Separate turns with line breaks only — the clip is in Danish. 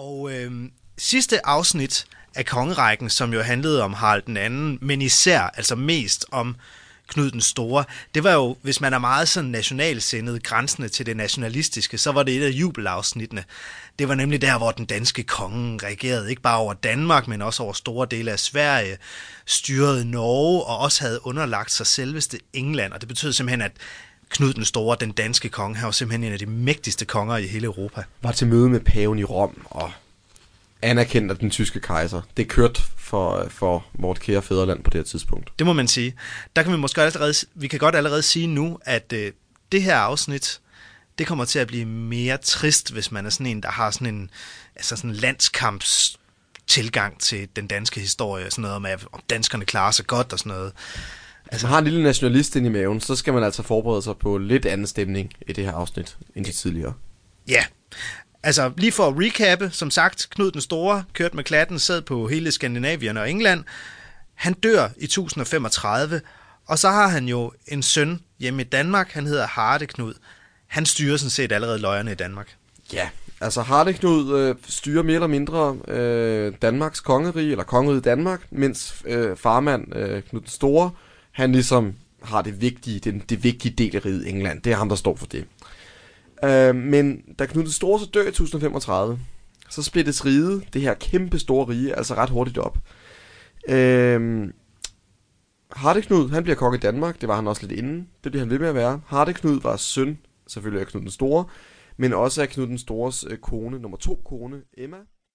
Og øh, sidste afsnit af kongerækken, som jo handlede om Harald den anden, men især, altså mest om Knud den Store, det var jo, hvis man er meget sådan nationalsindet, grænsende til det nationalistiske, så var det et af jubelafsnittene. Det var nemlig der, hvor den danske konge regerede ikke bare over Danmark, men også over store dele af Sverige, styrede Norge og også havde underlagt sig selveste England. Og det betød simpelthen, at Knud den Store, den danske konge, han var simpelthen en af de mægtigste konger i hele Europa.
Var til møde med paven i Rom og anerkendt af den tyske kejser. Det kørte for, for vort kære fædreland på det her tidspunkt.
Det må man sige. Der kan vi måske allerede, vi kan godt allerede sige nu, at øh, det her afsnit, det kommer til at blive mere trist, hvis man er sådan en, der har sådan en altså sådan landskamps tilgang til den danske historie, sådan noget om, at danskerne klarer sig godt og sådan noget.
Altså, har en lille nationalist ind i maven, så skal man altså forberede sig på lidt anden stemning i det her afsnit end de tidligere.
Ja, altså lige for at recappe, som sagt, Knud den Store kørte med klatten, sad på hele Skandinavien og England. Han dør i 1035, og så har han jo en søn hjemme i Danmark, han hedder Harde Knud. Han styrer sådan set allerede løjerne i Danmark.
Ja, altså Hardeknud øh, styrer mere eller mindre øh, Danmarks kongerige, eller kongeriget Danmark, mens øh, farmand øh, Knud den Store, han ligesom har det vigtige, den, det vigtige del af riget England. Det er ham, der står for det. Øh, men da Knud den Store så dør i 1035, så splittes riget, det her kæmpe store rige, altså ret hurtigt op. Øh, Hardeknud, han bliver konge i Danmark, det var han også lidt inden, det bliver han ved med at være. Hardeknud var søn, selvfølgelig af Knud den Store, men også af Knud den Stores øh, kone, nummer to kone, Emma.